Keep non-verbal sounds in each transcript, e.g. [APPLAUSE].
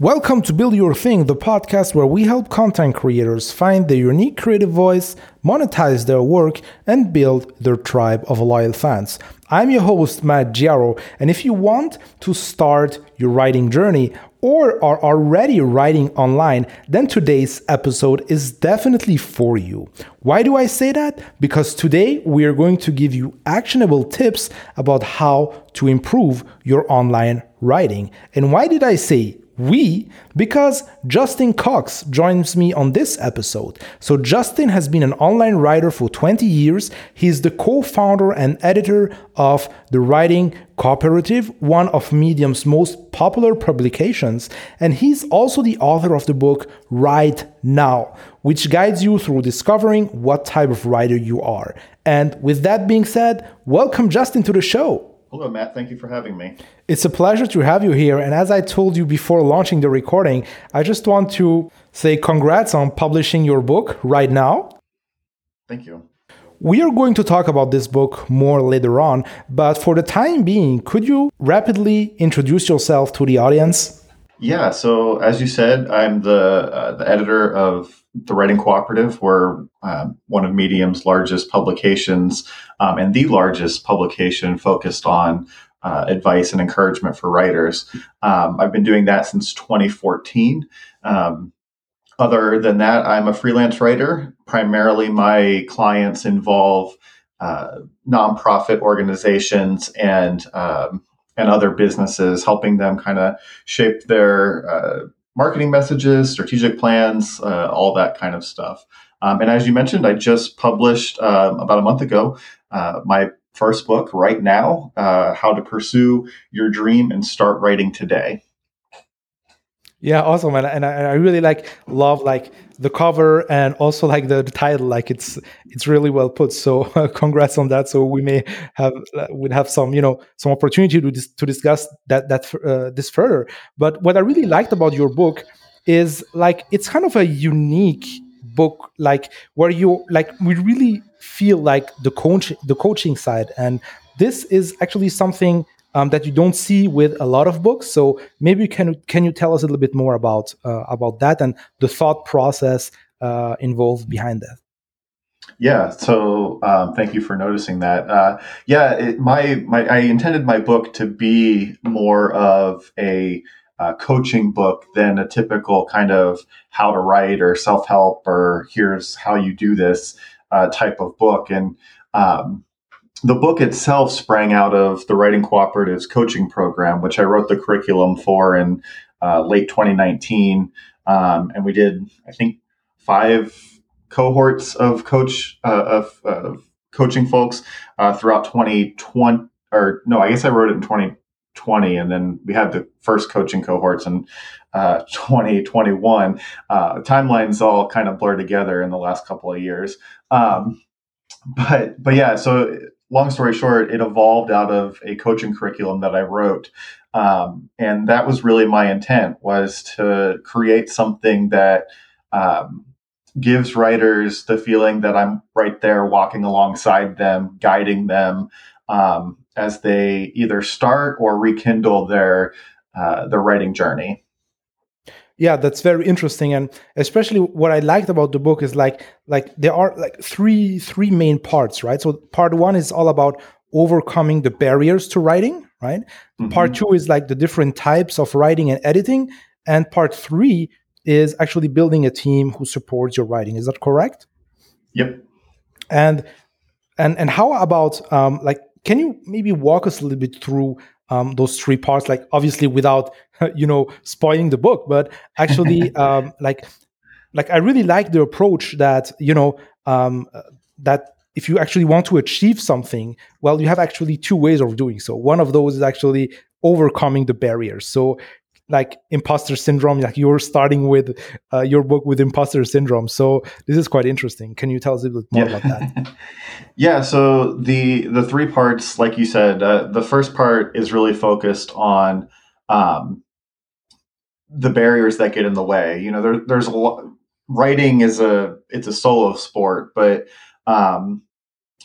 Welcome to Build Your Thing, the podcast where we help content creators find their unique creative voice, monetize their work, and build their tribe of loyal fans. I'm your host, Matt Giaro, and if you want to start your writing journey or are already writing online, then today's episode is definitely for you. Why do I say that? Because today we are going to give you actionable tips about how to improve your online writing. And why did I say we because Justin Cox joins me on this episode. So, Justin has been an online writer for 20 years. He's the co founder and editor of the Writing Cooperative, one of Medium's most popular publications. And he's also the author of the book Write Now, which guides you through discovering what type of writer you are. And with that being said, welcome, Justin, to the show. Hello, Matt. Thank you for having me. It's a pleasure to have you here. And as I told you before launching the recording, I just want to say congrats on publishing your book Write Now. Thank you. We are going to talk about this book more later on, but for the time being, could you rapidly introduce yourself to the audience? Yeah, so as you said, I'm the uh, the editor of the Writing Cooperative. We're um, one of Medium's largest publications um, and the largest publication focused on uh, advice and encouragement for writers. Um, I've been doing that since 2014. Um, other than that, I'm a freelance writer. Primarily, my clients involve uh, nonprofit organizations and um, and other businesses, helping them kind of shape their uh, marketing messages, strategic plans, uh, all that kind of stuff. Um, and as you mentioned, I just published um, about a month ago uh, my first book, Write Now uh, How to Pursue Your Dream and Start Writing Today. Yeah, awesome, and, and I, I, really like love like the cover and also like the, the title. Like it's it's really well put. So uh, [LAUGHS] congrats on that. So we may have uh, would have some you know some opportunity to dis- to discuss that that uh, this further. But what I really liked about your book is like it's kind of a unique book, like where you like we really feel like the coach the coaching side, and this is actually something um, that you don't see with a lot of books. So maybe can can you tell us a little bit more about uh, about that and the thought process uh, involved behind that? Yeah, so um, thank you for noticing that. Uh, yeah, it, my my I intended my book to be more of a uh, coaching book than a typical kind of how to write or self help or here's how you do this uh, type of book. And um, the book itself sprang out of the Writing Cooperatives coaching program, which I wrote the curriculum for in uh, late 2019. Um, and we did, I think, five cohorts of coach uh, of, of, coaching folks uh, throughout 2020. Or no, I guess I wrote it in 2020, and then we had the first coaching cohorts in uh, [LAUGHS] 2021. Uh, timelines all kind of blur together in the last couple of years. Um, but but yeah, so long story short, it evolved out of a coaching curriculum that I wrote. Um, and that was really my intent was to create something that um, gives writers the feeling that I'm right there walking alongside them, guiding them um, as they either start or rekindle their uh, their writing journey yeah that's very interesting and especially what i liked about the book is like like there are like three three main parts right? So part one is all about overcoming the barriers to writing right? Mm-hmm. part two is like the different types of writing and editing and part three is actually building a team who supports your writing. Is that correct? Yep. And and and how about um like can you maybe walk us a little bit through um, those three parts like obviously without [LAUGHS] you know spoiling the book but actually [LAUGHS] um, like like i really like the approach that you know um, that if you actually want to achieve something well you have actually two ways of doing so. One of those is actually overcoming the barriers. So like imposter syndrome like you're starting with uh, your book with imposter syndrome. So this is quite interesting. Can you tell us a little bit more yeah. about that? [LAUGHS] Yeah so the the three parts like you said uh, the first part is really focused on um, the barriers that get in the way. You know there, there's a lot writing is a it's a solo sport but um,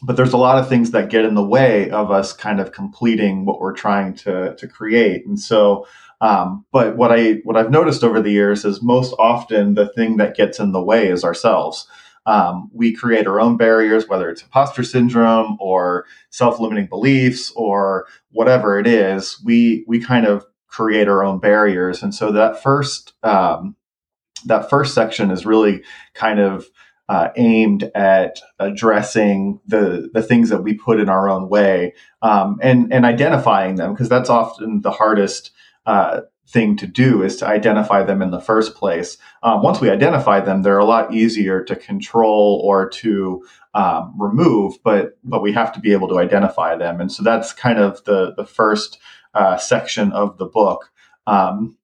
but there's a lot of things that get in the way of us kind of completing what we're trying to to create. And so um, but what i what i've noticed over the years is most often the thing that gets in the way is ourselves. Um, we create our own barriers whether it's imposter syndrome or self-limiting beliefs or whatever it is we we kind of create our own barriers. And so that first um, that first section is really kind of uh, aimed at addressing the the things that we put in our own way um, and and identifying them because that's often the hardest uh, thing to do is to identify them in the first place. Um, once we identify them, they're a lot easier to control or to um, remove, but but we have to be able to identify them, and so that's kind of the the first uh, section of the book. Um,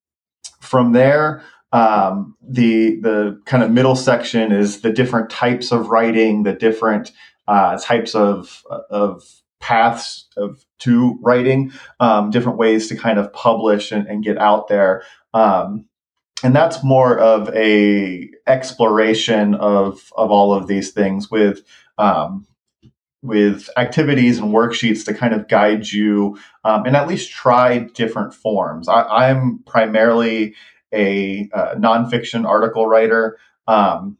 from there, um, the the kind of middle section is the different types of writing, the different uh, types of of paths of to writing, um, different ways to kind of publish and, and get out there. Um, and that's more of a exploration of of all of these things with um, with activities and worksheets to kind of guide you um, and at least try different forms. I, am primarily a uh, nonfiction article writer. Um,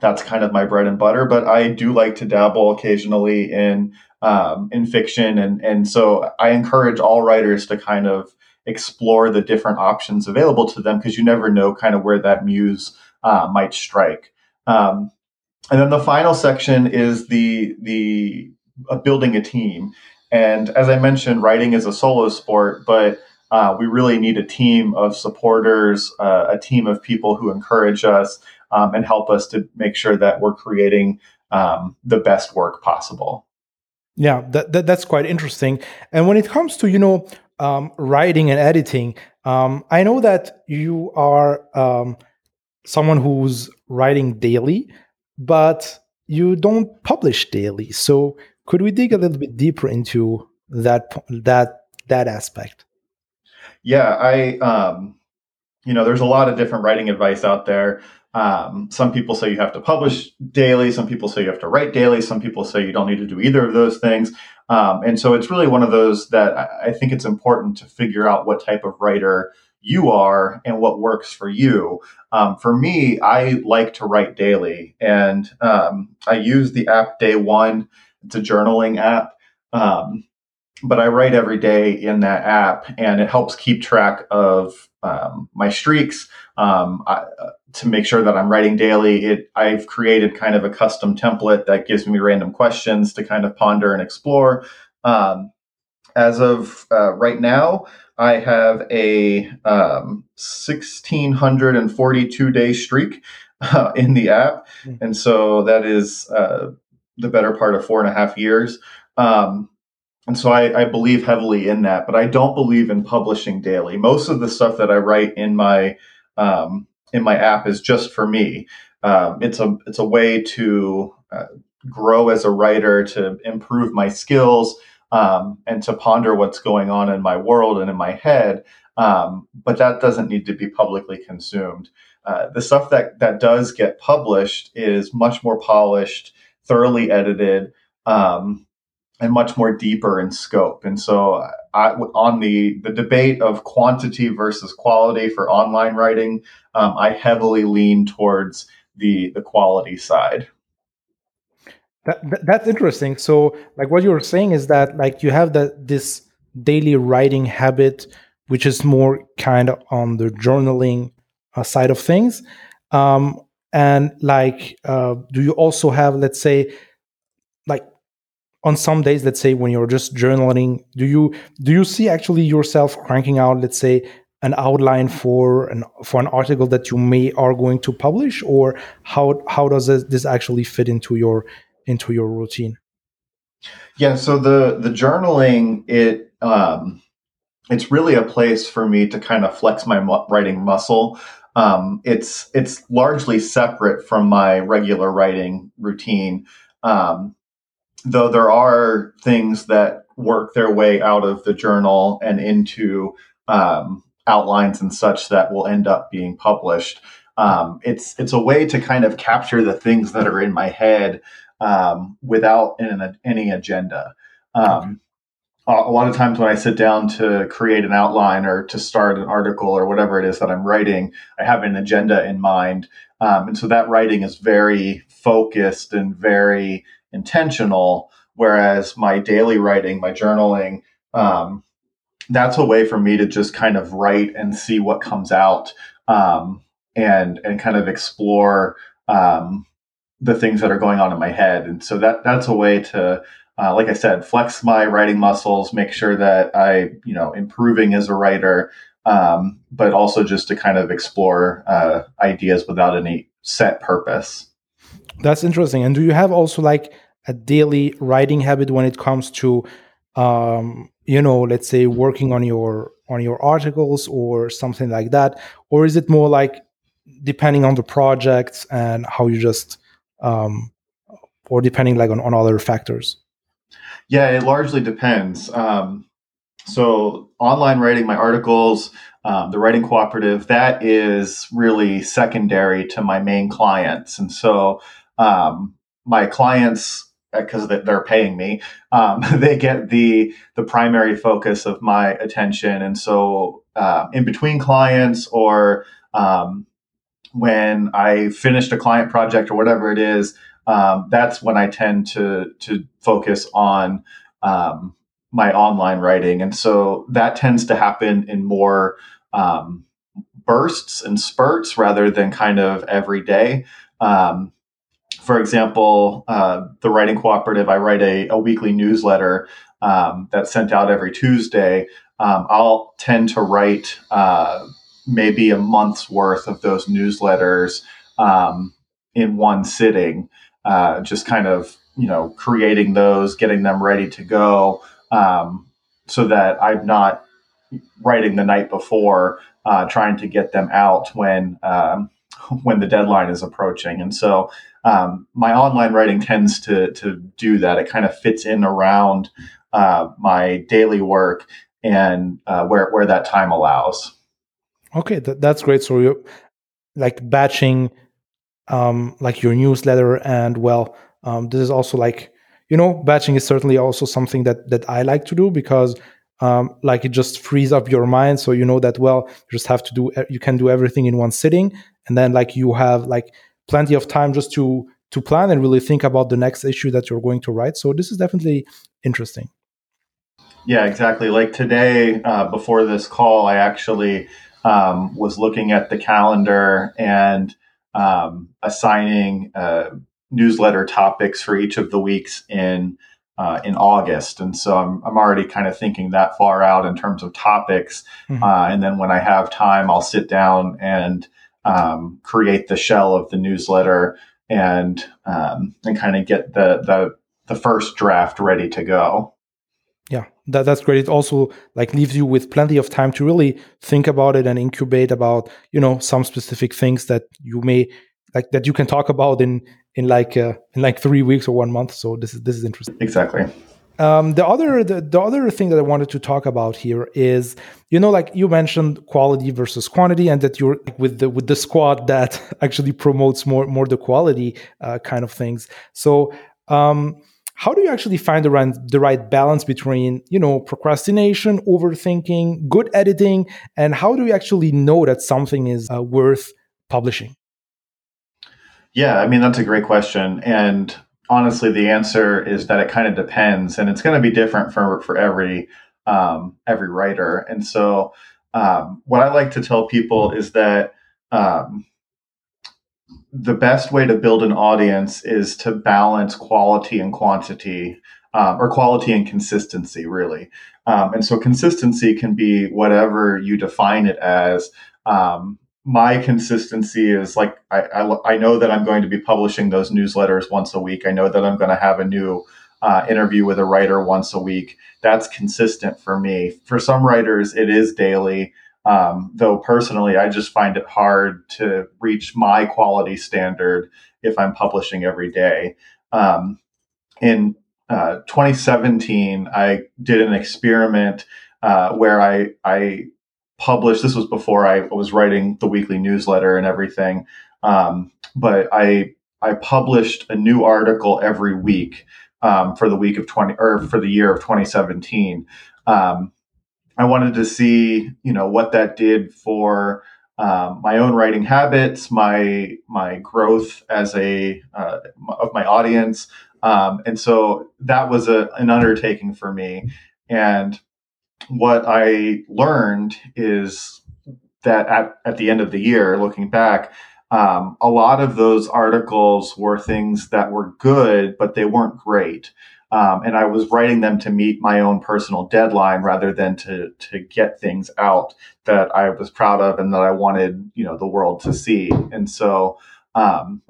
that's kind of my bread and butter, but I do like to dabble occasionally in um, in fiction, and and so I encourage all writers to kind of explore the different options available to them because you never know kind of where that muse uh, might strike. Um, and then the final section is the the uh, building a team. And as I mentioned, writing is a solo sport, but uh, we really need a team of supporters, uh, a team of people who encourage us um, and help us to make sure that we're creating um, the best work possible. Yeah, that, that, that's quite interesting. And when it comes to you know um, writing and editing, um, I know that you are um, someone who's writing daily, but you don't publish daily. So could we dig a little bit deeper into that that that aspect? Yeah, I, um, you know, there's a lot of different writing advice out there. Um, some people say you have to publish daily. Some people say you have to write daily. Some people say you don't need to do either of those things. Um, and so it's really one of those that I, think it's important to figure out what type of writer you are and what works for you. Um, for me, I like to write daily, and um, I use the app Day One. It's a journaling app. Um, but I write every day in that app, and it helps keep track of um, my streaks um, I, to make sure that I'm writing daily. It I've created kind of a custom template that gives me random questions to kind of ponder and explore. Um, as of uh, right now, I have a 1642 um, day streak uh, in the app, mm-hmm. and so that is uh, the better part of four and a half years. Um, and so I, I, believe heavily in that, but I don't believe in publishing daily. Most of the stuff that I write in my um, in my app is just for me. Um, it's a it's a way to uh, grow as a writer, to improve my skills, um, and to ponder what's going on in my world and in my head. Um, but that doesn't need to be publicly consumed. Uh, the stuff that that does get published is much more polished, thoroughly edited. Um, and much more deeper in scope. And so, On the the debate of quantity versus quality for online writing, um, I heavily lean towards the the quality side. That, that's interesting. So, like what you were saying is that like you have that this daily writing habit, which is more kind of on the journaling uh, side of things. Um, and like, uh, do you also have, let's say, on some days let's say when you're just journaling do you do you see actually yourself cranking out let's say an outline for an for an article that you may are going to publish? Or how how does this, actually fit into your into your routine? Yeah so the the journaling it um it's really a place for me to kind of flex my writing muscle. Um, it's it's largely separate from my regular writing routine. Um, though there are things that work their way out of the journal and into um, outlines and such that will end up being published. Um, it's it's a way to kind of capture the things that are in my head um, without an, any agenda. Um. A lot of times when I sit down to create an outline or to start an article or whatever it is that I'm writing, I have an agenda in mind. Um, and so that writing is very focused and very intentional. Whereas my daily writing, my journaling, um, that's a way for me to just kind of write and see what comes out um, and and kind of explore um, the things that are going on in my head. And so that that's a way to, uh, like I said, flex my writing muscles, make sure that I, you know, improving as a writer, um, but also just to kind of explore uh, ideas without any set purpose. That's interesting. And do you have also like a daily writing habit when it comes to, um, you know, let's say working on your on your articles or something like that, or is it more like depending on the projects and how you just um, or depending like on, on other factors? Yeah it largely depends. Um, so online writing my articles um, the writing cooperative that is really secondary to my main clients. And so um, my clients because they're paying me um, [LAUGHS] they get the the primary focus of my attention and so uh, in between clients or um, when I finished a client project or whatever it is, um, that's when I tend to to focus on um, my online writing, and so that tends to happen in more um, bursts and spurts rather than kind of every day. Um, for example, uh, the Writing Cooperative, I write a, a weekly newsletter um, that's sent out every Tuesday. Um, I'll tend to write. Uh, maybe a month's worth of those newsletters um, in one sitting, uh, just kind of you know creating those, getting them ready to go, um, so that I'm not writing the night before, uh, trying to get them out when um, [LAUGHS] when the deadline is approaching. And so um, my online writing tends to to do that. It kind of fits in around uh, my daily work and uh, where where that time allows. Okay, that, that's great. So you like batching, um, like your newsletter, and well, um, this is also like you know, batching is certainly also something that that I like to do because um, like it just frees up your mind. So you know that well, you just have to do you can do everything in one sitting, and then like you have like plenty of time just to to plan and really think about the next issue that you're going to write. So this is definitely interesting. Yeah, exactly. Like today, uh, before this call, I actually um, was looking at the calendar and um, assigning uh, newsletter topics for each of the weeks in uh, in August, and so I'm I'm already kind of thinking that far out in terms of topics. Mm-hmm. Uh, and then when I have time, I'll sit down and um, create the shell of the newsletter and um, and kind of get the the the first draft ready to go. Yeah that, that's great. It also like leaves you with plenty of time to really think about it and incubate about you know some specific things that you may like that you can talk about in in like uh, in like three weeks or one month. So this is this is interesting. Exactly um, the other the, the other thing that I wanted to talk about here is you know like you mentioned quality versus quantity and that you're with the with the squad that [LAUGHS] actually promotes more more the quality uh, kind of things. So um, how do you actually find the right, the right balance between you know procrastination overthinking good editing and how do you actually know that something is uh, worth publishing? Yeah i mean that's a great question. And honestly the answer is that it kind of depends and it's going to be different for for every um, every writer and so um, what i like to tell people is that um, the best way to build an audience is to balance quality and quantity, um, or quality and consistency, really. Um, and so consistency can be whatever you define it as. Um, my consistency is like I, I, I, know that I'm going to be publishing those newsletters once a week. I know that I'm going to have a new uh, interview with a writer once a week. That's consistent for me. For some writers, it is daily. Um, though personally, I just find it hard to reach my quality standard if I'm publishing every day. Um, in uh, 2017, I did an experiment uh, where I, I published, this was before I was writing the weekly newsletter and everything. Um, but I I published a new article every week um, for the week of 20 or for the year of 2017. Um, I wanted to see, you know, what that did for um, my own writing habits, my my growth as a uh, of my audience, um, and so that was a, an undertaking for me. And what I learned is that at, at the end of the year, looking back, um, a lot of those articles were things that were good, but they weren't great. Um, and I was writing them to meet my own personal deadline rather than to to get things out that I was proud of and that I wanted you know the world to see. And so, um,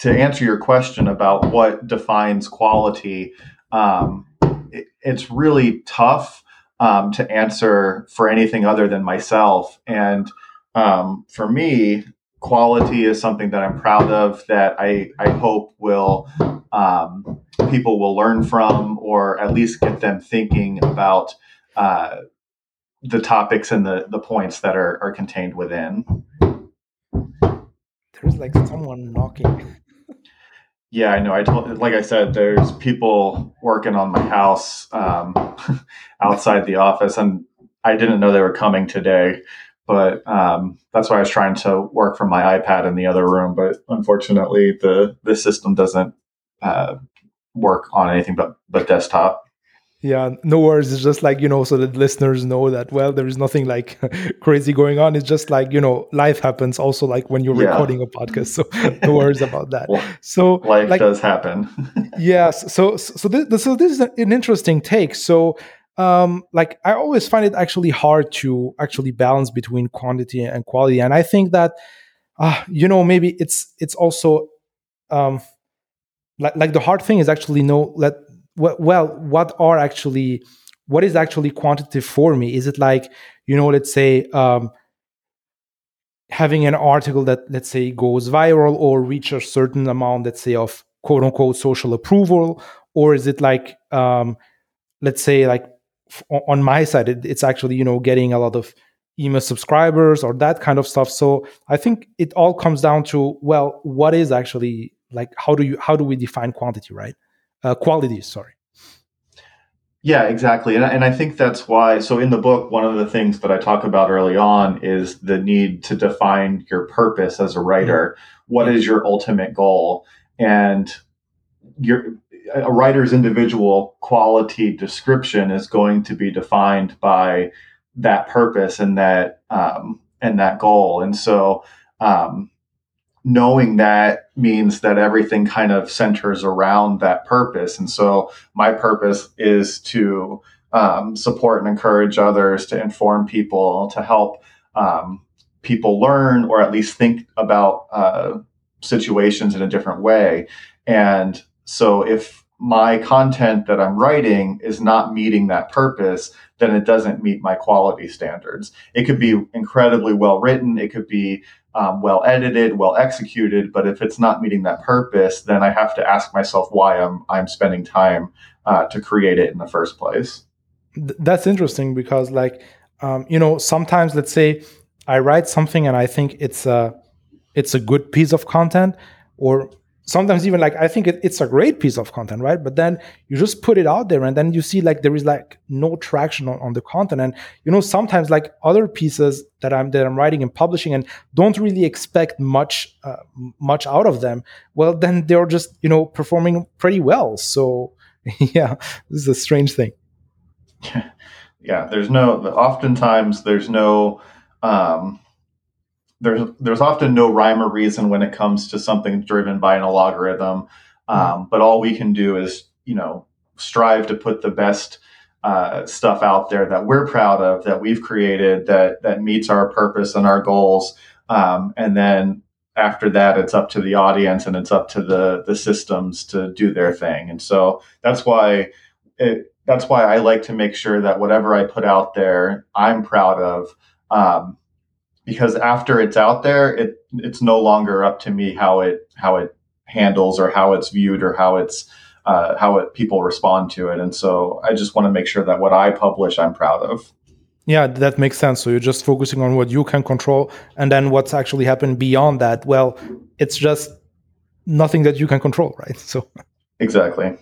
to answer your question about what defines quality, um, it, it's really tough um, to answer for anything other than myself. And um, for me, quality is something that I'm proud of that I, I hope will um, people will learn from or at least get them thinking about uh, the topics and the, the points that are, are contained within. There's like someone knocking. Yeah, I know. I told, like I said, there's people working on my house um, [LAUGHS] outside the office, and I didn't know they were coming today but um, that's why I was trying to work from my iPad in the other room. But unfortunately, the the system doesn't uh, work on anything but but desktop. Yeah, no worries. It's just like you know, so that listeners know that well, there is nothing like [LAUGHS] crazy going on. It's just like you know, life happens. Also, like when you're yeah. recording a podcast, so [LAUGHS] no worries about that. Well, so life like, does happen. [LAUGHS] yes. So so this so this is an interesting take. So um, like I always find it actually hard to actually balance between quantity and quality, and I think that uh, you know maybe it's it's also um, like like the hard thing is actually know let well what are actually what is actually quantitative for me? Is it like you know let's say um, having an article that let's say goes viral or reach a certain amount let's say of quote unquote social approval, or is it like um, let's say like on my side it, it's actually you know getting a lot of email subscribers or that kind of stuff? So i think it all comes down to well what is actually like how do you how do we define quantity right uh, quality sorry yeah exactly and, and i think that's why so in the book one of the things that i talk about early on is the need to define your purpose as a writer mm-hmm. what is your ultimate goal and your a writer's individual quality description is going to be defined by that purpose and that um, and that goal. And so, um, knowing that means that everything kind of centers around that purpose. And so, my purpose is to um, support and encourage others, to inform people, to help um, people learn or at least think about uh, situations in a different way. And so if my content that I'm writing is not meeting that purpose, then it doesn't meet my quality standards. It could be incredibly well written, it could be um, well edited, well executed, but if it's not meeting that purpose, then I have to ask myself why I'm I'm spending time uh, to create it in the first place. That's interesting because, like, um, you know, sometimes let's say I write something and I think it's a it's a good piece of content, or sometimes even like i think it, it's a great piece of content right? But then you just put it out there and then you see like there is like no traction on, on the content. And you know sometimes like other pieces that i'm that i'm writing and publishing and don't really expect much uh, much out of them well then they're just you know performing pretty well. So [LAUGHS] yeah this is a strange thing. [LAUGHS] Yeah there's no oftentimes there's no um there's there's often no rhyme or reason when it comes to something driven by an algorithm. Um, but all we can do is you know strive to put the best uh, stuff out there that we're proud of, that we've created, that that meets our purpose and our goals. Um, and then after that, it's up to the audience and it's up to the the systems to do their thing. And so that's why it, that's why I like to make sure that whatever I put out there, I'm proud of. Um, because after it's out there, it it's no longer up to me how it how it handles or how it's viewed or how it's uh, how it, people respond to it. And so I just want to make sure that what I publish, I'm proud of. Yeah, that makes sense. So you're just focusing on what you can control, and then what's actually happened beyond that. Well, it's just nothing that you can control, right? So [LAUGHS] exactly.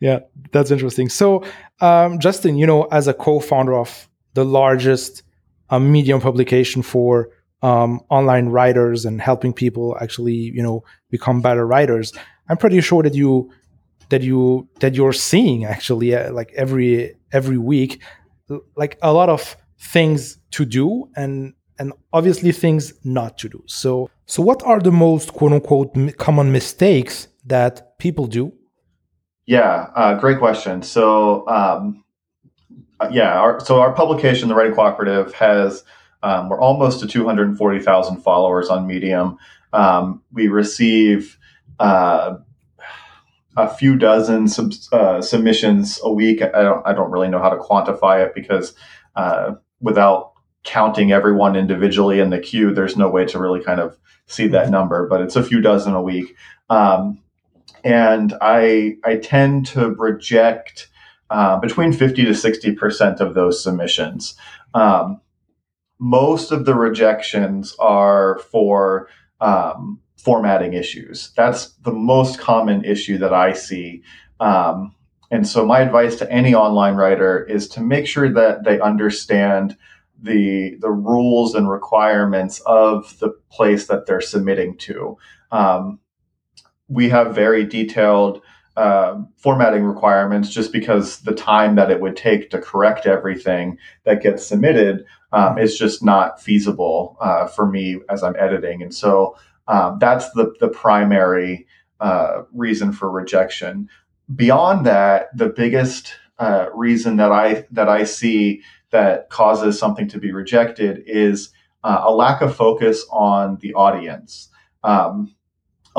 Yeah, that's interesting. So um, Justin, you know, as a co-founder of the largest uh, medium publication for um, online writers and helping people actually, you know, become better writers, I'm pretty sure that you that you that you're seeing actually uh, like every every week like a lot of things to do and and obviously things not to do. So so what are the most quote unquote common mistakes that people do? Yeah uh, great question. So um, yeah our, so our publication the writing cooperative has um, we're almost to 240000 followers on medium um, we receive uh, a few dozen sub, uh, submissions a week. I don't I don't really know how to quantify it because uh, without counting everyone individually in the queue, there's no way to really kind of see that mm-hmm. number. But it's a few dozen a week, um, and I I tend to reject uh, between fifty to sixty percent of those submissions. Um, most of the rejections are for um, formatting issues. That's the most common issue that I see. Um, and so, my advice to any online writer is to make sure that they understand the the rules and requirements of the place that they're submitting to. Um, we have very detailed uh, formatting requirements just because the time that it would take to correct everything that gets submitted um, is just not feasible uh, for me as I'm editing. And so um, that's the, the primary uh, reason for rejection. Beyond that, the biggest uh, reason that I that I see that causes something to be rejected is uh, a lack of focus on the audience. Um,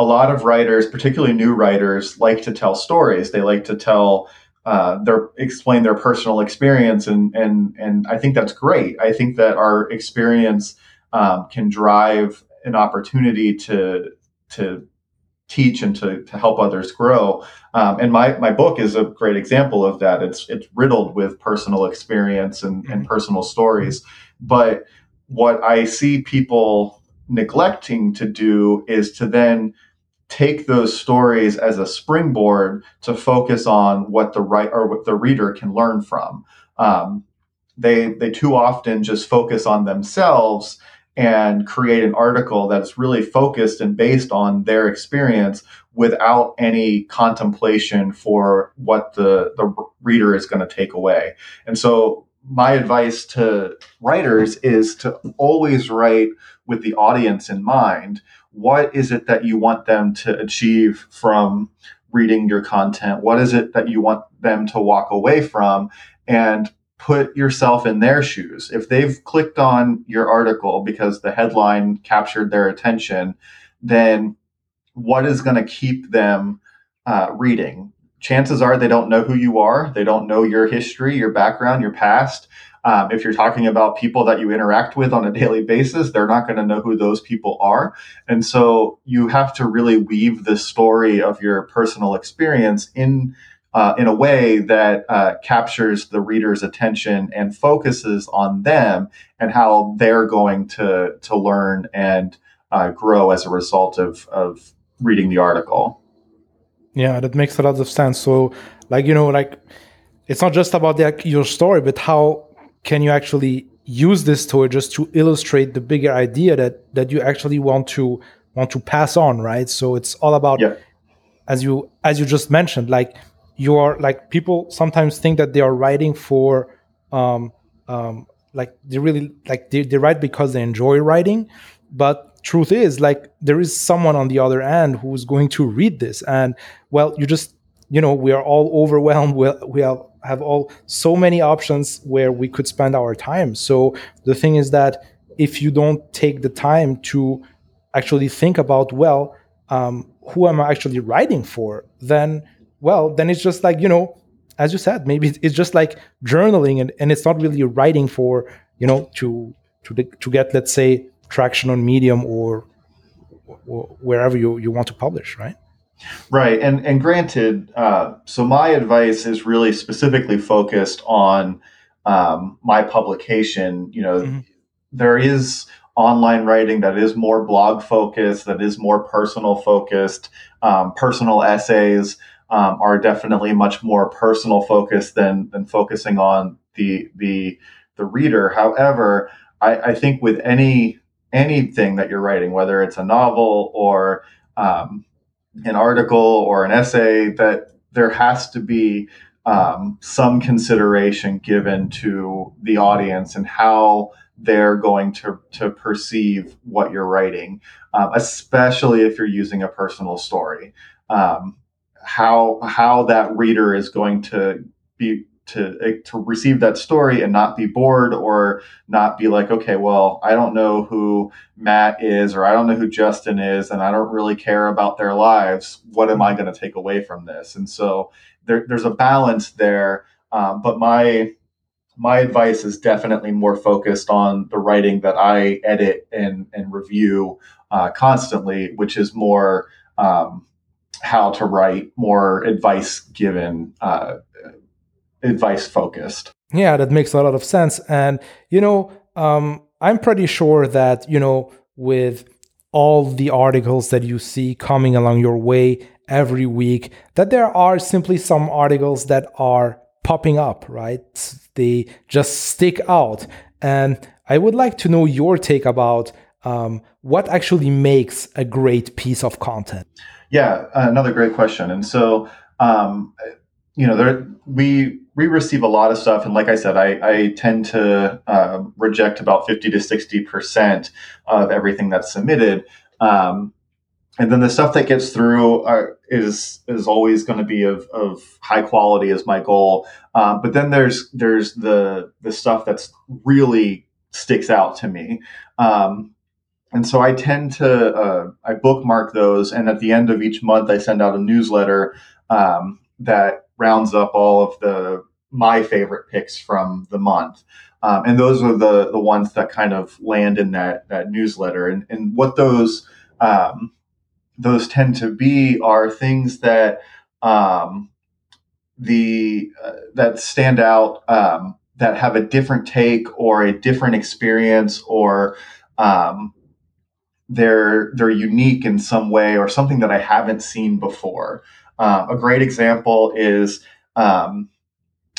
a lot of writers, particularly new writers, like to tell stories. They like to tell uh, their explain their personal experience, and and and I think that's great. I think that our experience um, can drive an opportunity to to teach and to, to help others grow. Um, and my, my book is a great example of that. It's it's riddled with personal experience and, and mm-hmm. personal stories. But what I see people neglecting to do is to then take those stories as a springboard to focus on what the right or what the reader can learn from. Um, they they too often just focus on themselves and create an article that's really focused and based on their experience without any contemplation for what the, the reader is going to take away. And so my advice to writers is to always write with the audience in mind. What is it that you want them to achieve from reading your content? What is it that you want them to walk away from? And put yourself in their shoes. If they've clicked on your article because the headline captured their attention, then what is going to keep them uh, reading? Chances are they don't know who you are. They don't know your history, your background, your past. Um, if you're talking about people that you interact with on a daily basis, they're not going to know who those people are. And so you have to really weave the story of your personal experience in uh, in a way that uh, captures the reader's attention and focuses on them and how they're going to to learn and uh, grow as a result of of reading the article. Yeah, that makes a lot of sense. So, like you know, like it's not just about the, your story, but how can you actually use this story just to illustrate the bigger idea that that you actually want to want to pass on, right? So it's all about, yeah. as you as you just mentioned, like you are like people sometimes think that they are writing for um, um, like they really like they, they write because they enjoy writing but truth is like there is someone on the other end who's going to read this. And well you just you know we are all overwhelmed. We, we have, have all so many options where we could spend our time. So the thing is that if you don't take the time to actually think about well um, who am i actually writing for then well, then it's just like, you know, as you said, maybe it's just like journaling and, and it's not really writing for, you know, to to to get, let's say, traction on Medium or, or wherever you, you want to publish, right? Right, and and granted, uh, so my advice is really specifically focused on um, my publication. You know, mm-hmm. there is online writing that is more blog focused, that is more personal focused. Um, personal essays um, are definitely much more personal focused than than focusing on the the the reader. However, I, I think with any anything that you're writing, whether it's a novel or um, an article or an essay, that there has to be um, some consideration given to the audience and how they're going to, to perceive what you're writing, um, especially if you're using a personal story. Um, how how that reader is going to be to eh, to receive that story and not be bored or not be like okay well i don't know who matt is or i don't know who justin is and i don't really care about their lives. What am i going to take away from this? And so there, there's a balance there um, but my my advice is definitely more focused on the writing that i edit and and review uh, constantly which is more um, how to write more advice given uh, advice focused. Yeah, that makes a lot of sense. And, you know, um, I'm pretty sure that, you know, with all the articles that you see coming along your way every week, that there are simply some articles that are popping up, right? They just stick out. And I would like to know your take about um, what actually makes a great piece of content. Yeah, another great question. And so, um, you know, there we we receive a lot of stuff, and like I said, I, I tend to uh, reject about fifty to sixty percent of everything that's submitted. Um, and then the stuff that gets through are, is is always going to be of, of high quality as my goal. Um, but then there's there's the the stuff that's really sticks out to me. Um, and so I tend to uh, I bookmark those, and at the end of each month, I send out a newsletter um, that rounds up all of the my favorite picks from the month. Um, and those are the the ones that kind of land in that that newsletter. And, and what those um, those tend to be are things that um, the uh, that stand out um, that have a different take or a different experience or um, they're they're unique in some way or something that I haven't seen before. Uh, a great example is um,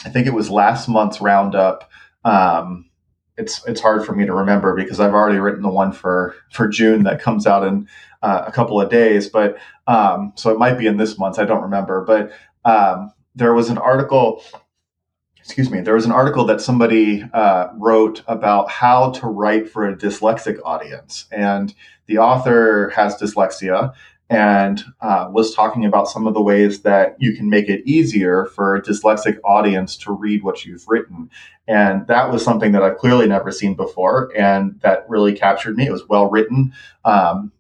I think it was last month's roundup. Um, it's it's hard for me to remember because I've already written the one for for June that comes out in uh, a couple of days, but um, so it might be in this month. I don't remember, but um, there was an article excuse me, there was an article that somebody uh, wrote about how to write for a dyslexic audience. And the author has dyslexia and uh, was talking about some of the ways that you can make it easier for a dyslexic audience to read what you've written. And that was something that I've clearly never seen before. And that really captured me. It was well written. Um,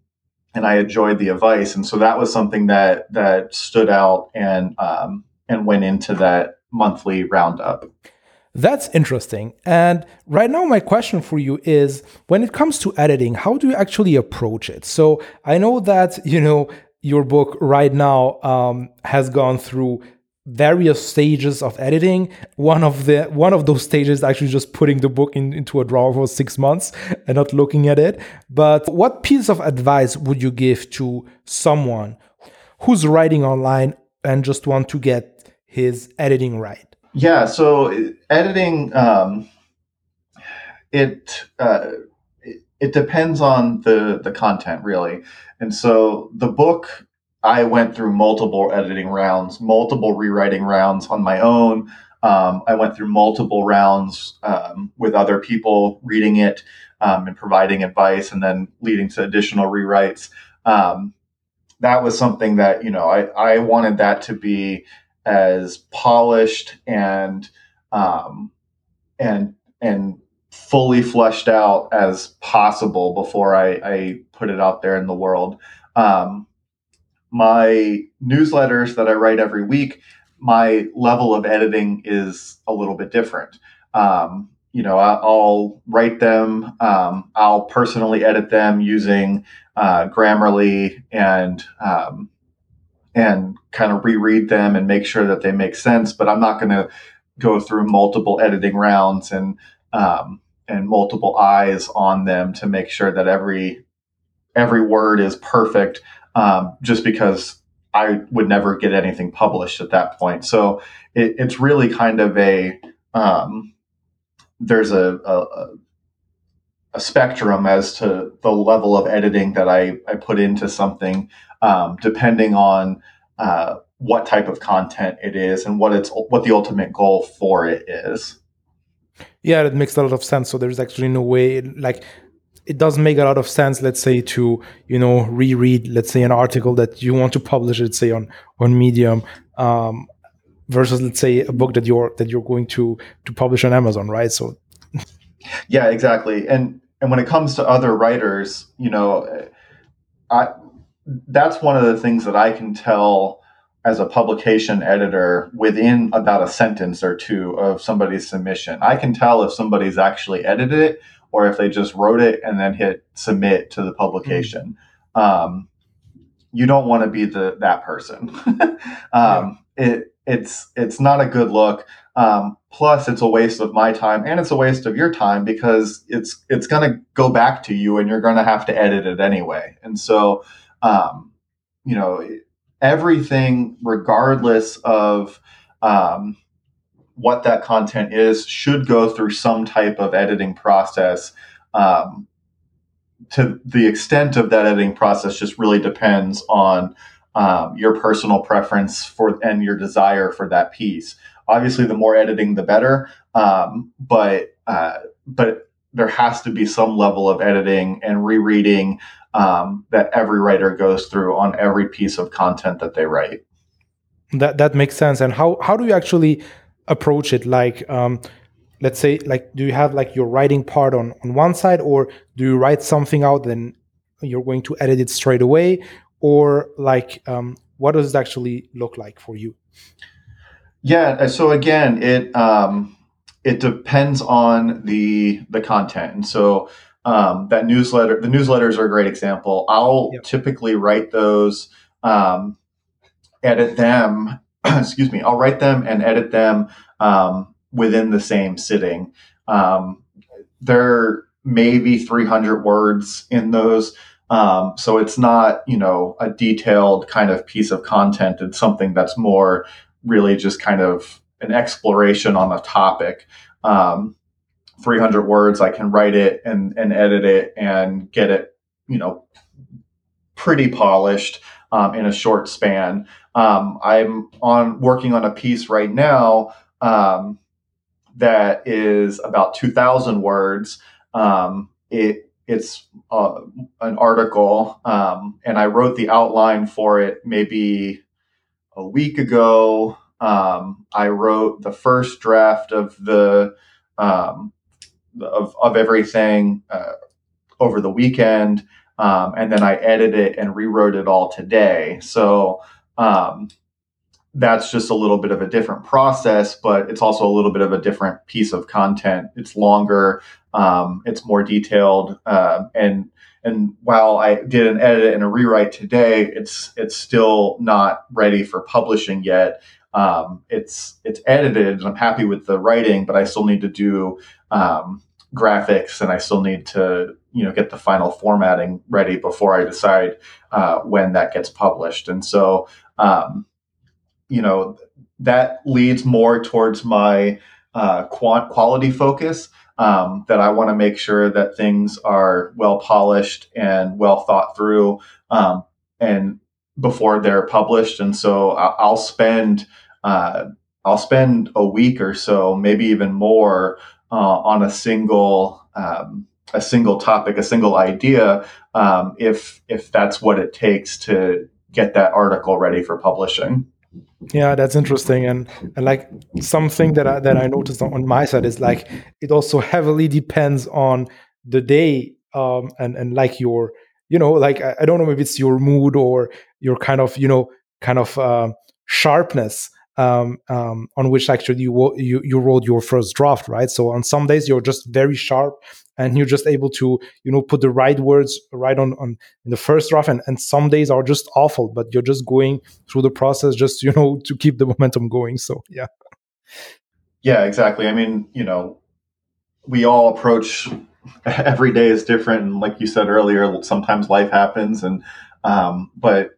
and I enjoyed the advice. And so that was something that, that stood out and, um, and went into that monthly roundup. That's interesting. And Write Now, my question for you is when it comes to editing, how do you actually approach it? So I know that, you know, your book right now um, has gone through various stages of editing one of the one of those stages actually just putting the book in, into a drawer for six months and not looking at it but what piece of advice would you give to someone who's writing online and just want to get his editing right? Yeah, so editing um, it, uh, it it depends on the the content really, and so the book I went through multiple editing rounds, multiple rewriting rounds on my own. Um, I went through multiple rounds um, with other people reading it um, and providing advice, and then leading to additional rewrites. Um, that was something that you know I, I wanted that to be as polished and um, and and fully fleshed out as possible before I, I put it out there in the world. Um, my newsletters that I write every week, my level of editing is a little bit different. Um, you know, I'll write them. Um, I'll personally edit them using uh, Grammarly and um, and kind of reread them and make sure that they make sense. But I'm not going to go through multiple editing rounds and um, and multiple eyes on them to make sure that every every word is perfect um, just because I would never get anything published at that point. So it, it's really kind of a um, there's a, a, a, spectrum as to the level of editing that I, I put into something, um, depending on uh, what type of content it is and what it's what the ultimate goal for it is. Yeah, it makes a lot of sense. So there's actually no way like it doesn't make a lot of sense let's say to you know reread let's say an article that you want to publish let's say on on medium um, versus let's say a book that you're that you're going to to publish on amazon right so yeah exactly and and when it comes to other writers you know i that's one of the things that i can tell as a publication editor within about a sentence or two of somebody's submission i can tell if somebody's actually edited it or if they just wrote it and then hit submit to the publication. Mm-hmm. Um, you don't want to be the that person. [LAUGHS] um, yeah. It it's it's not a good look. Um, plus, it's a waste of my time and it's a waste of your time because it's it's going to go back to you and you're going to have to edit it anyway. And so, um, you know, everything, regardless of um, what that content is should go through some type of editing process. Um, to the extent of that editing process, just really depends on um, your personal preference for and your desire for that piece. Obviously, the more editing, the better. Um, but uh, but there has to be some level of editing and rereading um, that every writer goes through on every piece of content that they write. That that makes sense. And how how do you actually approach it like um, let's say like do you have like your writing part on on one side or do you write something out then you're going to edit it straight away or like um, what does it actually look like for you yeah uh, so again it um, it depends on the the content and so um, that newsletter the newsletters are a great example i'll yep. typically write those um, edit them [CLEARS THROAT] excuse me, I'll write them and edit them um, within the same sitting. Um, there may be 300 words in those. Um, so it's not, you know, a detailed kind of piece of content. It's something that's more really just kind of an exploration on a topic. Um, 300 words, I can write it and, and edit it and get it, you know, pretty polished um, in a short span. Um, I'm on working on a piece right now um, that is about 2,000 words. Um, it it's uh, an article, um, and I wrote the outline for it maybe a week ago. Um, I wrote the first draft of the of of everything uh, over the weekend. Um, and then I edited it and rewrote it all today. So um, that's just a little bit of a different process, but it's also a little bit of a different piece of content. It's longer, um, it's more detailed, uh, and and while I did an edit and a rewrite today, it's it's still not ready for publishing yet. Um, it's it's edited, and I'm happy with the writing, but I still need to do um, graphics, and I still need to you know get the final formatting ready before I decide uh, when that gets published. And so, um, you know, that leads more towards my uh, quant- quality focus. Um, that I want to make sure that things are well polished and well thought through, um, and before they're published. And so I'll spend uh, I'll spend a week or so, maybe even more, uh, on a single um, a single topic, a single idea, um, if if that's what it takes to get that article ready for publishing. Yeah, that's interesting, and, and like something that I, that I noticed on my side is like it also heavily depends on the day, um, and and like your you know like I, I don't know if it's your mood or your kind of you know kind of uh, sharpness um, um, on which actually you, you you wrote your first draft, right? So on some days you're just very sharp and you're just able to you know put the right words right on on in the first draft, and, and some days are just awful, but you're just going through the process just you know to keep the momentum going. So yeah, yeah, exactly. I mean, you know, we all approach [LAUGHS] every day is different, and like you said earlier, sometimes life happens, and um, but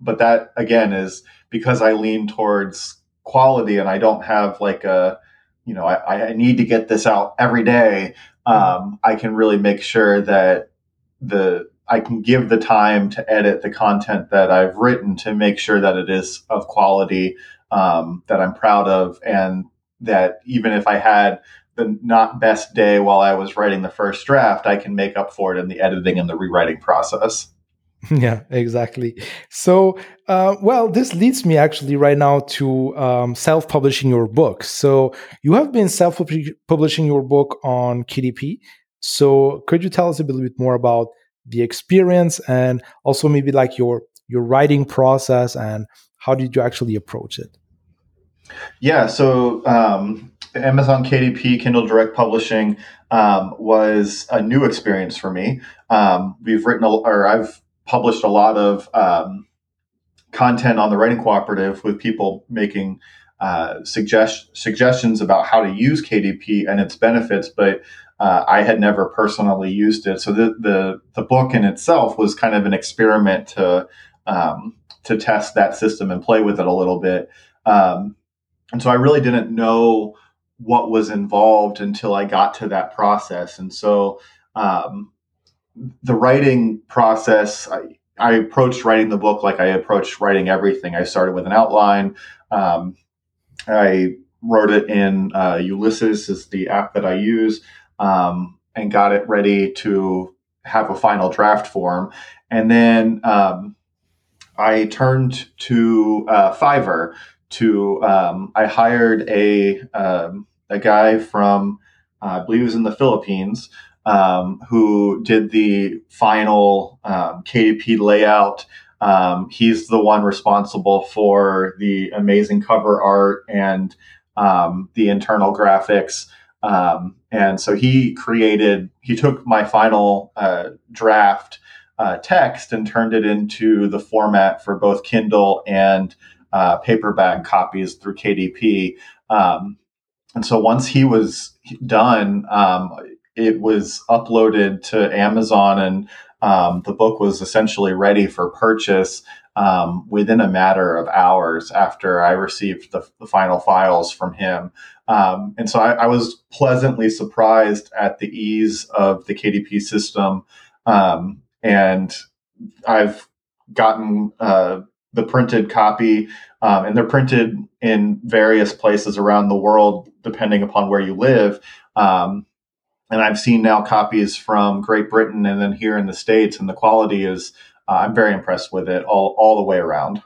but that again is because I lean towards quality, and I don't have like a you know I, I need to get this out every day. Um, I can really make sure that the I can give the time to edit the content that I've written to make sure that it is of quality um, that I'm proud of, and that even if I had the not best day while I was writing the first draft, I can make up for it in the editing and the rewriting process. [LAUGHS] Yeah, exactly. So, uh, well, this leads me actually right now to um, self publishing your book. So, you have been self publishing your book on KDP. So, could you tell us a little bit more about the experience and also maybe like your your writing process and how did you actually approach it? Yeah, so um, Amazon KDP Kindle Direct Publishing um, was a new experience for me. Um, we've written, a, or I've published a lot of um, content on the Writing Cooperative with people making uh, suggest- suggestions about how to use KDP and its benefits, but uh, I had never personally used it. So the, the, the book in itself was kind of an experiment to um, to test that system and play with it a little bit. Um, and so I really didn't know what was involved until I got to that process. And so um, the writing process, I, I, approached writing the book like I approached writing everything. I started with an outline. Um, I wrote it in uh, Ulysses, is the app that I use, um, and got it ready to have a final draft form. And then um, I turned to uh, Fiverr to um, I hired a um, a guy from uh, I believe he was in the Philippines um, who did the final um, KDP layout. Um, he's the one responsible for the amazing cover art and um, the internal graphics. Um, and so he created, he took my final uh, draft uh, text and turned it into the format for both Kindle and uh, paperback copies through KDP. Um, and so once he was done, um, it was uploaded to Amazon, and um, the book was essentially ready for purchase um, within a matter of hours after I received the, the final files from him. Um, and so I, I, was pleasantly surprised at the ease of the KDP system. Um, and I've gotten uh, the printed copy, um, and they're printed in various places around the world, depending upon where you live. Um, and I've seen now copies from Great Britain and then here in the States, and the quality is, uh, I'm very impressed with it all, all the way around.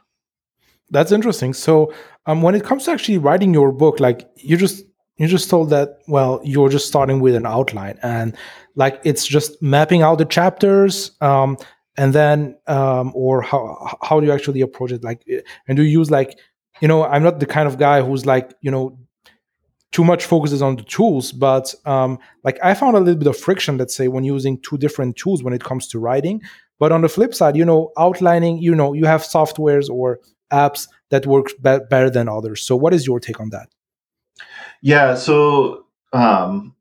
That's interesting. So, um, when it comes to actually writing your book, like you just you just told that well you're just starting with an outline and like it's just mapping out the chapters um, and then um, or how how do you actually approach it like and do you use like you know i'm not the kind of guy who's like you know too much focuses on the tools but um, like i found a little bit of friction let's say when using two different tools when it comes to writing. But on the flip side you know outlining you know you have softwares or apps that work be- better than others. So what is your take on that? Yeah so um,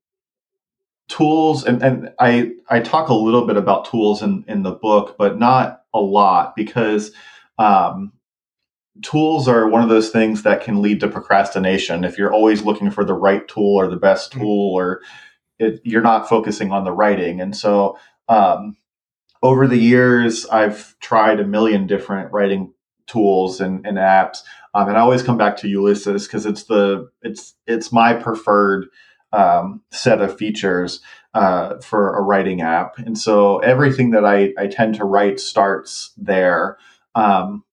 tools and, and I, I talk a little bit about tools in, in the book but not a lot because um, tools are one of those things that can lead to procrastination if you're always looking for the right tool or the best mm-hmm. tool or it, you're not focusing on the writing and so um, over the years i've tried a million different writing tools and, and apps um, and i always come back to ulysses because it's the it's it's my preferred um, set of features uh, for a writing app. And so everything that I, I tend to write starts there. Um,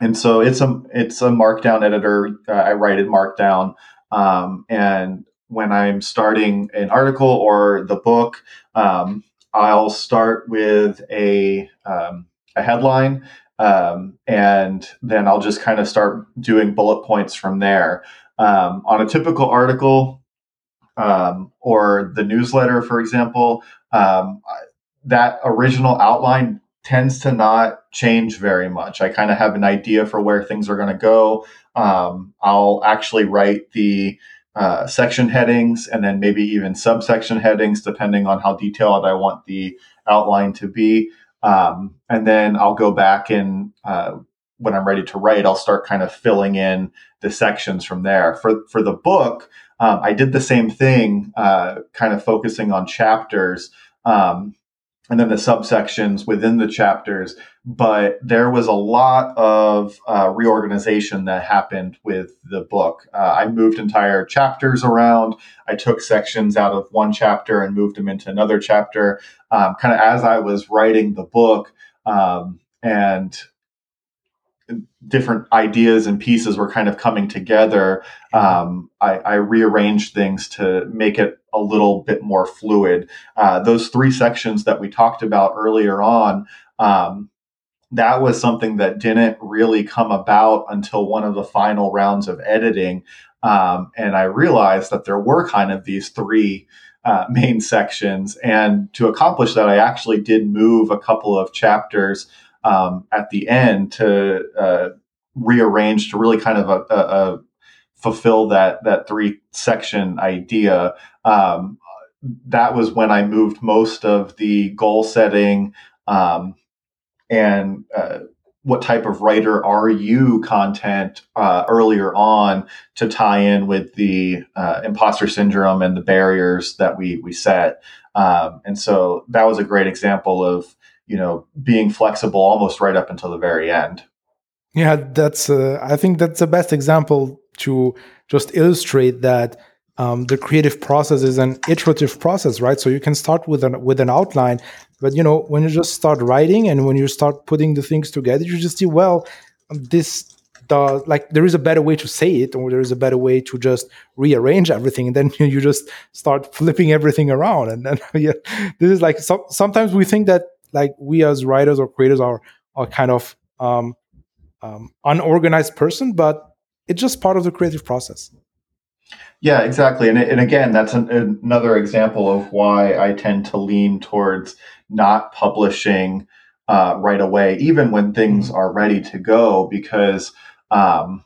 and so it's a it's a Markdown editor. Uh, I write in Markdown, um, and when I'm starting an article or the book, um, I'll start with a um, a headline, um, and then I'll just kind of start doing bullet points from there. Um, on a typical article, um, or the newsletter, for example, that original outline tends to not change very much. I kind of have an idea for where things are going to go. Um, I'll actually write the uh, section headings and then maybe even subsection headings, depending on how detailed I want the outline to be. Um, and then I'll go back and uh, when I'm ready to write, I'll start kind of filling in the sections from there. For for the book, um, I did the same thing, uh, kind of focusing on chapters. Um, and then the subsections within the chapters. But there was a lot of uh, reorganization that happened with the book. Uh, I moved entire chapters around. I took sections out of one chapter and moved them into another chapter, um, kind of as I was writing the book. Um, and different ideas and pieces were kind of coming together, um, I, I, rearranged things to make it a little bit more fluid. Uh, those three sections that we talked about earlier on, um, that was something that didn't really come about until one of the final rounds of editing. Um, and I realized that there were kind of these three uh, main sections. And to accomplish that, I actually did move a couple of chapters um, at the end to uh, rearrange to really kind of a, a, a fulfill that that three section idea. Um, that was when I moved most of the goal setting um, and uh, what type of writer are you content uh, earlier on to tie in with the uh, imposter syndrome and the barriers that we we set. Um, and so that was a great example of you know being flexible almost right up until the very end yeah that's uh, i think that's the best example to just illustrate that um, the creative process is an iterative process right? So you can start with an with an outline but you know when you just start writing and when you start putting the things together you just see well this the like there is a better way to say it or there is a better way to just rearrange everything and then [LAUGHS] you just start flipping everything around and then [LAUGHS] yeah this is like so, sometimes we think that like we as writers or creators are are kind of um, um, unorganized person, but it's just part of the creative process. Yeah, exactly. And, and again, that's an, another example of why I tend to lean towards not publishing uh, right away, even when things mm-hmm. are ready to go, because um,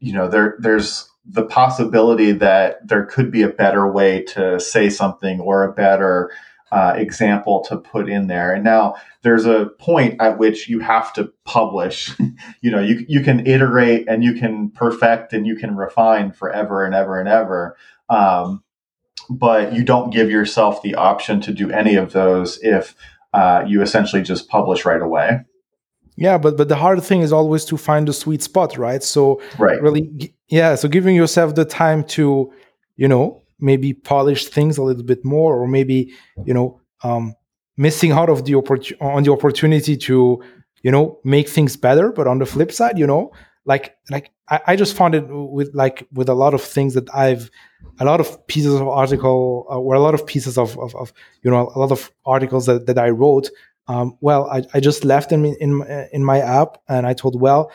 you know there there's the possibility that there could be a better way to say something or a better uh, example to put in there. And now there's a point at which you have to publish. [LAUGHS] you know, you you can iterate and you can perfect and you can refine forever and ever and ever. Um, but you don't give yourself the option to do any of those if uh, you essentially just publish right away. Yeah, but but the hard thing is always to find the sweet spot, right? So right. really, yeah. So giving yourself the time to, you know, maybe polish things a little bit more or maybe you know um, missing out of the on the opportunity to you know make things better. But on the flip side you know like like I, I just found it with like with a lot of things that i've a lot of pieces of article uh, or a lot of pieces of, of, of, you know a lot of articles that, that i wrote um, well I, I just left them in, in in my app and i told well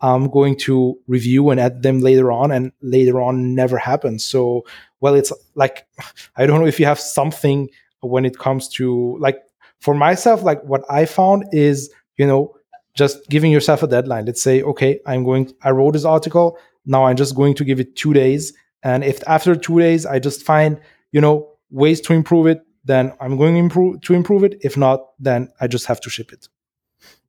I'm going to review and add them later on, and later on never happens. So, well, it's like [LAUGHS] I don't know if you have something when it comes to like for myself, like what I found is you know just giving yourself a deadline. Let's say, okay, I'm going. I wrote this article. Now I'm just going to give it two days, and if after two days I just find you know ways to improve it, then I'm going to improve to improve it. If not, then I just have to ship it.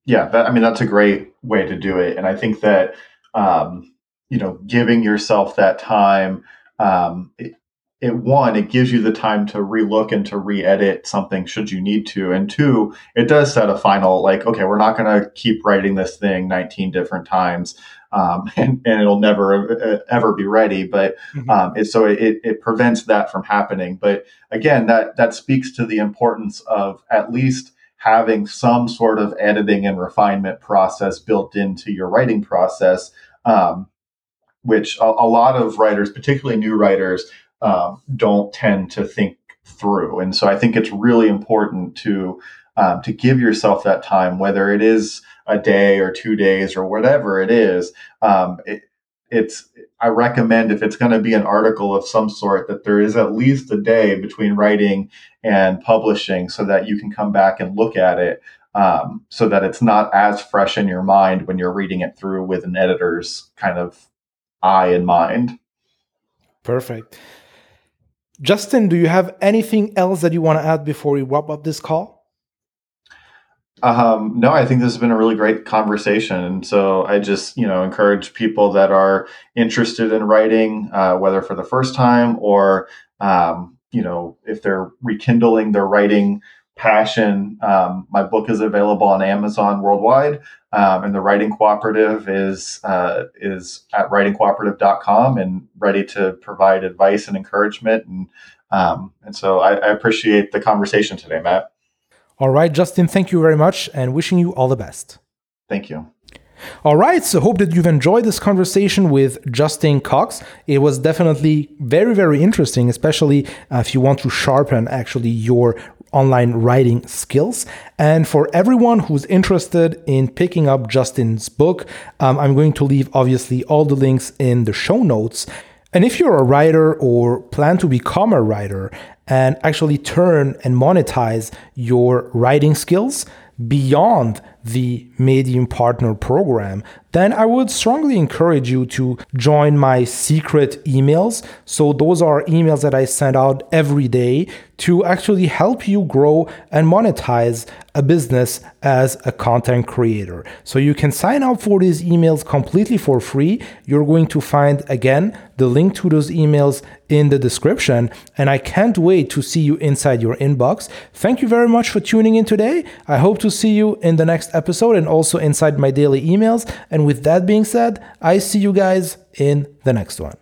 Yeah, that, I mean that's a great way to do it, and I think that um, you know giving yourself that time. Um, it, it one it gives you the time to relook and to re-edit something should you need to and two it does set a final like okay we're not going to keep writing this thing 19 different times um, [LAUGHS] and, and it'll never ever be ready but mm-hmm. um, it, so it, it prevents that from happening but again that that speaks to the importance of at least having some sort of editing and refinement process built into your writing process, um, which a, a, lot of writers, particularly new writers, um, don't tend to think through. And so I think it's really important to um, to give yourself that time, whether it is a day or two days or whatever it is. Um, it, it's I recommend if it's going to be an article of some sort that there is at least a day between writing and publishing so that you can come back and look at it um, so that it's not as fresh in your mind when you're reading it through with an editor's kind of eye in mind. Perfect. Justin, do you have anything else that you want to add before we wrap up this call? Um, no, I think this has been a really great conversation. And so I just, you know, encourage people that are interested in writing, uh, whether for the first time or, um, you know, if they're rekindling their writing passion. Um, my book is available on Amazon worldwide, um, and the Writing Cooperative is uh, is at writingcooperative.com and ready to provide advice and encouragement. And um, and so I, I appreciate the conversation today, Matt. All right, Justin, thank you very much, and wishing you all the best. Thank you. All right, so hope that you've enjoyed this conversation with Justin Cox. It was definitely very, very interesting, especially uh, if you want to sharpen actually your online writing skills. And for everyone who's interested in picking up Justin's book, um, I'm going to leave obviously all the links in the show notes. And if you're a writer or plan to become a writer and actually turn and monetize your writing skills beyond the Medium Partner Program, then I would strongly encourage you to join my secret emails. So, those are emails that I send out every day to actually help you grow and monetize a business as a content creator. So, you can sign up for these emails completely for free. You're going to find again the link to those emails in the description. And I can't wait to see you inside your inbox. Thank you very much for tuning in today. I hope to see you in the next episode and also inside my daily emails. And with that being said, I see you guys in the next one.